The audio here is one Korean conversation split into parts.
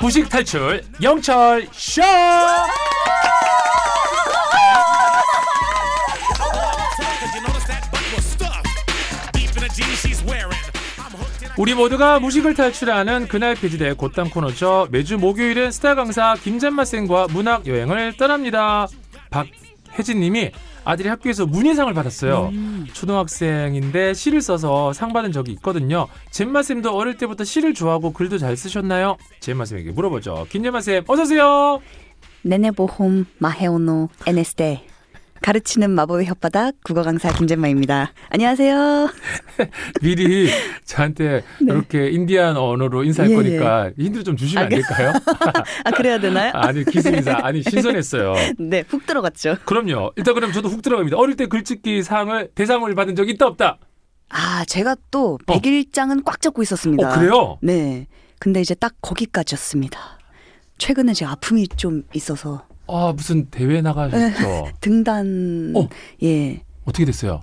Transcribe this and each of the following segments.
무식 탈출 영철 쇼. 우리 모두가 무식을 탈출하는 그날 폐지될 곧담 코너죠. 매주 목요일은 스타 강사 김잔마 쌤과 문학 여행을 떠납니다. 박혜진님이 아들이 학교에서 문예상을 받았어요. 초등학생인데 시를 써서 상 받은 적이 있거든요. 젠마 쌤도 어릴 때부터 시를 좋아하고 글도 잘 쓰셨나요? 젠마 쌤에게 물어보죠. 김젠마 쌤, 어서 오세요. 네네보홈 마헤오노 NS대 가르치는 마법의 혓바닥 국어 강사 김재마입니다. 안녕하세요. 미리 저한테 이렇게 인디안 언어로 인사할 네. 예, 거니까 힌트 좀 주시면 아, 안 될까요? 아 그래야 되나요? 아니 기술 인사 아니 신선했어요. 네, 훅 들어갔죠. 그럼요. 일단 그럼 저도 훅 들어갑니다. 어릴 때 글짓기 상을 대상을 받은 적 있다 없다. 아, 제가 또 101장은 꽉 잡고 있었습니다. 어 그래요? 네. 근데 이제 딱 거기까지였습니다. 최근에 제 아픔이 좀 있어서 아 무슨 대회 나가셨죠? 등단 어. 예 어떻게 됐어요?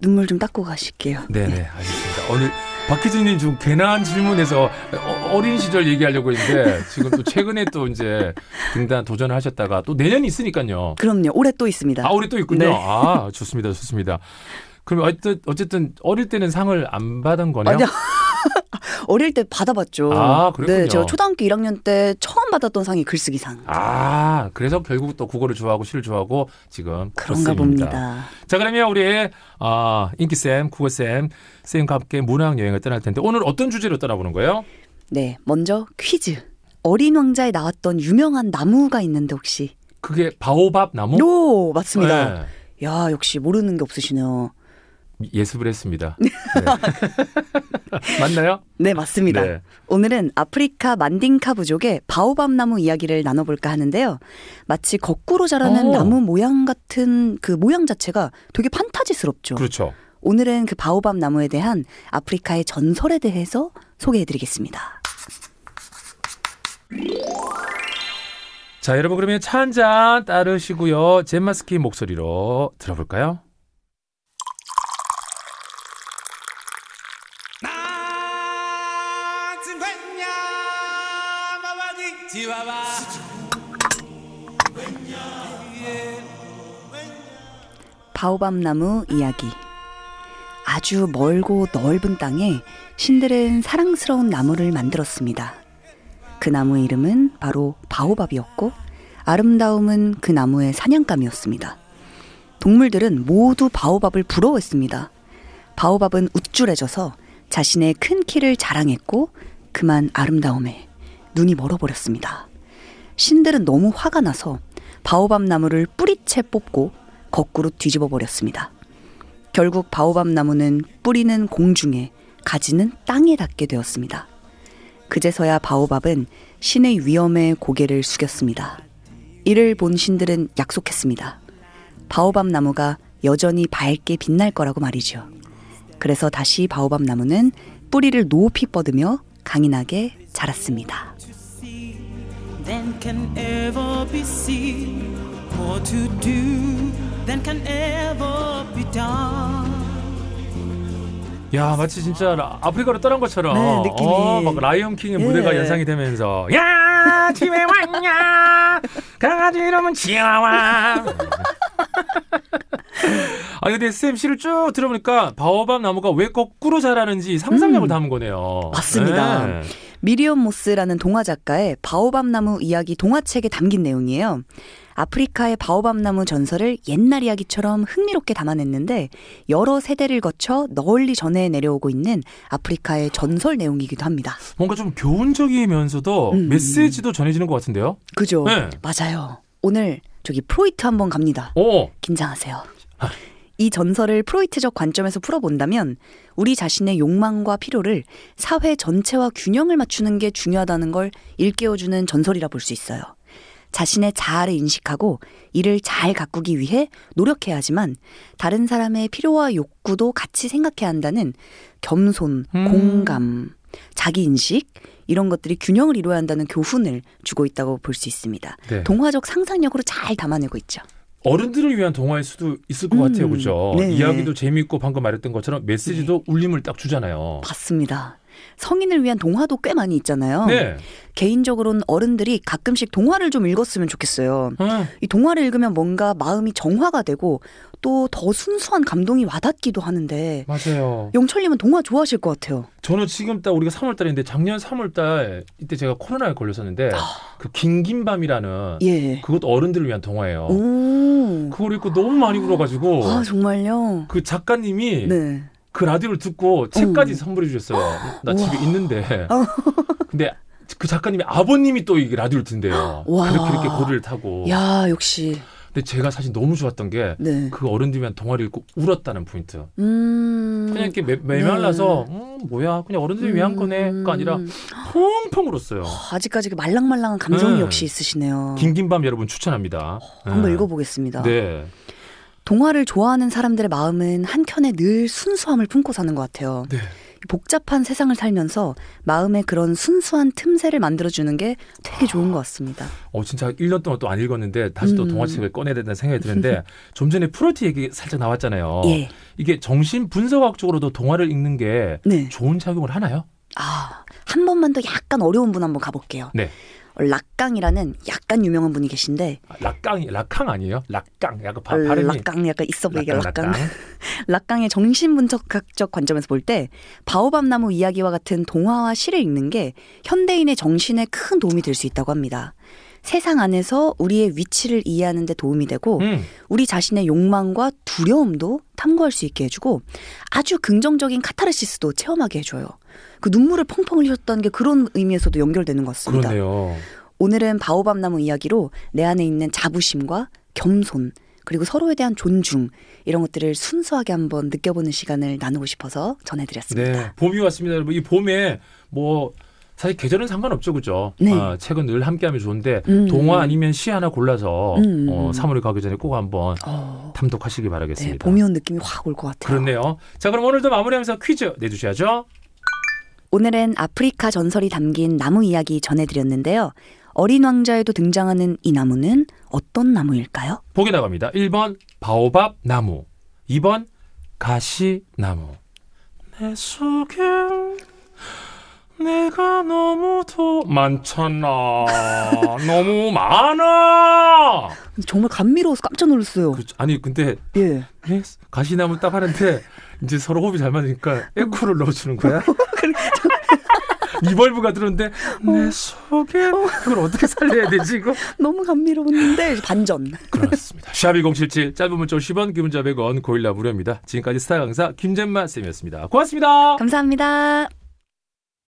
눈물 좀 닦고 가실게요. 네네 알겠습니다. 오늘 박희진님 좀 괜한 질문에서 어- 어린 시절 얘기하려고 했는데 지금 또 최근에 또 이제 등단 도전을 하셨다가 또 내년이 있으니까요. 그럼요. 올해 또 있습니다. 아 우리 또 있군요. 네. 아 좋습니다, 좋습니다. 그럼 어쨌든 어쨌든 어릴 때는 상을 안 받은 거네요. 아니요. 어릴 때 받아봤죠. 아, 그랬군요. 네, 제가 초등학교 1학년 때 처음 받았던 상이 글쓰기상. 아, 그래서 결국 또 국어를 좋아하고 시를 좋아하고 지금 그런가 그렇습니다. 봅니다. 자, 그러면 우리 아, 인기 쌤, 국어 쌤, 쌤과 함께 문학 여행을 떠날 텐데 오늘 어떤 주제로 떠나보는 거예요? 네, 먼저 퀴즈. 어린 왕자에 나왔던 유명한 나무가 있는데 혹시? 그게 바오밥 나무? 오, 맞습니다. 네. 야, 역시 모르는 게 없으시네요. 예습을 했습니다. 네. 맞나요? 네, 맞습니다. 네. 오늘은 아프리카 만딩카 부족의 바오밥 나무 이야기를 나눠볼까 하는데요. 마치 거꾸로 자라는 오. 나무 모양 같은 그 모양 자체가 되게 판타지스럽죠. 그렇죠. 오늘은 그 바오밥 나무에 대한 아프리카의 전설에 대해서 소개해드리겠습니다. 자, 여러분 그러면 차 한 잔 따르시고요. 젠마스키 목소리로 들어볼까요? 바오밥 나무 이야기. 아주 멀고 넓은 땅에 신들은 사랑스러운 나무를 만들었습니다. 그 나무의 이름은 바로 바오밥이었고 아름다움은 그 나무의 사냥감이었습니다. 동물들은 모두 바오밥을 부러워했습니다. 바오밥은 우쭐해져서 자신의 큰 키를 자랑했고 그만 아름다움에 눈이 멀어버렸습니다. 신들은 너무 화가 나서 바오밥 나무를 뿌리채 뽑고 거꾸로 뒤집어 버렸습니다. 결국 바오밥 나무는 뿌리는 공중에 가지는 땅에 닿게 되었습니다. 그제서야 바오밥은 신의 위험에 고개를 숙였습니다. 이를 본 신들은 약속했습니다. 바오밥 나무가 여전히 밝게 빛날 거라고 말이죠. 그래서 다시 바오밥 나무는 뿌리를 높이 뻗으며 강인하게 자랐습니다. than can ever be seen, more to do than can ever be done. 야 마치 진짜 라- 아프리카로 떠난 것처럼 네, 느낌이. 어, 막 라이언 킹의 예. 무대가 연상이 되면서 야 집에 왔냐 강아지 이름은 치와와 아 근데 쌤 시를 쭉 들어보니까 바오밥 나무가 왜 거꾸로 자라는지 상상력을 음. 담은 거네요 맞습니다. 네. 미리엄 모스라는 동화 작가의 바오밥 나무 이야기 동화책에 담긴 내용이에요. 아프리카의 바오밥 나무 전설을 옛날 이야기처럼 흥미롭게 담아냈는데 여러 세대를 거쳐 널리 전해 내려오고 있는 아프리카의 전설 내용이기도 합니다. 뭔가 좀 교훈적이면서도 음. 메시지도 전해지는 것 같은데요 그죠? 네. 맞아요. 오늘 저기 프로이트 한번 갑니다. 오 긴장하세요. 이 전설을 프로이트적 관점에서 풀어본다면 우리 자신의 욕망과 필요를 사회 전체와 균형을 맞추는 게 중요하다는 걸 일깨워주는 전설이라 볼 수 있어요. 자신의 자아를 인식하고 이를 잘 가꾸기 위해 노력해야 하지만 다른 사람의 필요와 욕구도 같이 생각해야 한다는 겸손, 음. 공감, 자기 인식 이런 것들이 균형을 이루어야 한다는 교훈을 주고 있다고 볼 수 있습니다. 네. 동화적 상상력으로 잘 담아내고 있죠. 어른들을 위한 동화일 수도 있을 것 음, 같아요 그죠 네. 이야기도 재미있고 방금 말했던 것처럼 메시지도 울림을 딱 주잖아요 맞습니다. 성인을 위한 동화도 꽤 많이 있잖아요. 네. 개인적으로는 어른들이 가끔씩 동화를 좀 읽었으면 좋겠어요. 어, 이 동화를 읽으면 뭔가 마음이 정화가 되고 또 더 순수한 감동이 와닿기도 하는데 맞아요. 영철님은 동화 좋아하실 것 같아요. 저는 지금 딱 우리가 3월달인데 작년 3월달 이때 제가 코로나에 걸렸었는데 아. 그 긴긴 밤이라는 예. 그것도 어른들을 위한 동화예요. 오. 그걸 읽고 너무 많이 울어가지고 아 정말요? 그 작가님이 네. 그 라디오를 듣고 책까지 음. 선물해 주셨어요. 나 우와. 집에 있는데. 어. 근데 그 작가님이 아버님이 또 이 라디오를 듣는데요. 와. 그렇게 이렇게 고리를 타고. 야 역시 근데 제가 사실 너무 좋았던 게 네. 그 어른들 위한 동화를 읽고 울었다는 포인트. 음. 그냥 이렇게 매, 메말라서 음, 뭐야 그냥 어른들 위한 거네가 아니라 음. 펑펑 울었어요. 아직까지 그 말랑말랑한 감정이 네. 역시 있으시네요. 긴긴 밤 여러분 추천합니다. 한번 네. 읽어보겠습니다. 네. 동화를 좋아하는 사람들의 마음은 한켠에 늘 순수함을 품고 사는 것 같아요. 네. 복잡한 세상을 살면서 마음에 그런 순수한 틈새를 만들어주는 게 되게 좋은 것 같습니다. 어 진짜 1년 동안 또 안 읽었는데 다시 또 음. 동화책을 꺼내야 된다는 생각이 드는데 좀 전에 프로티 얘기 살짝 나왔잖아요. 예. 이게 정신 분석학적으로도 동화를 읽는 게 네. 좋은 작용을 하나요? 아, 한 번만 더 약간 어려운 분 한번 가볼게요. 네. 어, 락강이라는 약간 유명한 분이 계신데, 아, 락강이 락강 아니에요? 락강 약간 바, 발음이 락강 약간 있어 보이게 락강, 락강. 락강. 락강의 정신분석학적 관점에서 볼 때 바오밥 나무 이야기와 같은 동화와 시를 읽는 게 현대인의 정신에 큰 도움이 될 수 있다고 합니다. 세상 안에서 우리의 위치를 이해하는 데 도움이 되고 음. 우리 자신의 욕망과 두려움도 탐구할 수 있게 해주고 아주 긍정적인 카타르시스도 체험하게 해줘요. 그 눈물을 펑펑 흘렸다는 게 그런 의미에서도 연결되는 것 같습니다. 그러네요. 오늘은 바오밥 나무 이야기로 내 안에 있는 자부심과 겸손 그리고 서로에 대한 존중 이런 것들을 순수하게 한번 느껴보는 시간을 나누고 싶어서 전해드렸습니다. 네, 봄이 왔습니다, 여러분. 이 봄에 뭐 사실 계절은 상관없죠, 그죠? 네. 아, 책은 늘 함께하면 좋은데 음. 동화 아니면 시 하나 골라서 음. 어, 3월에 가기 전에 꼭 한번 어, 탐독하시기 네, 바라겠습니다. 봄이 온 느낌이 확 올 것 같아요. 그렇네요. 자, 그럼 오늘도 마무리하면서 퀴즈 내주셔야죠. 오늘은 아프리카 전설이 담긴 나무 이야기 전해드렸는데요. 어린 왕자에도 등장하는 이 나무는 어떤 나무일까요? 보기 나갑니다. 1번 바오밥 나무, 2번 가시 나무. 내 속에 내가 너무도 많잖아. 너무 많아. 정말 감미로워서 깜짝 놀랐어요. 그, 아니 근데 예. 네, 가시나무 딱 하는데 이제 서로 호흡이 잘 맞으니까 에코를 넣어주는 거야. reverb가 들었는데 내 속에 그걸 어떻게 살려야 되지 이거? 너무 감미로웠는데 반전. 그렇습니다. 샵1077 짧은 문자 50원 긴 문자 100원 고릴라 무료입니다. 지금까지 스타 강사 김젬마 쌤이었습니다. 고맙습니다. 감사합니다.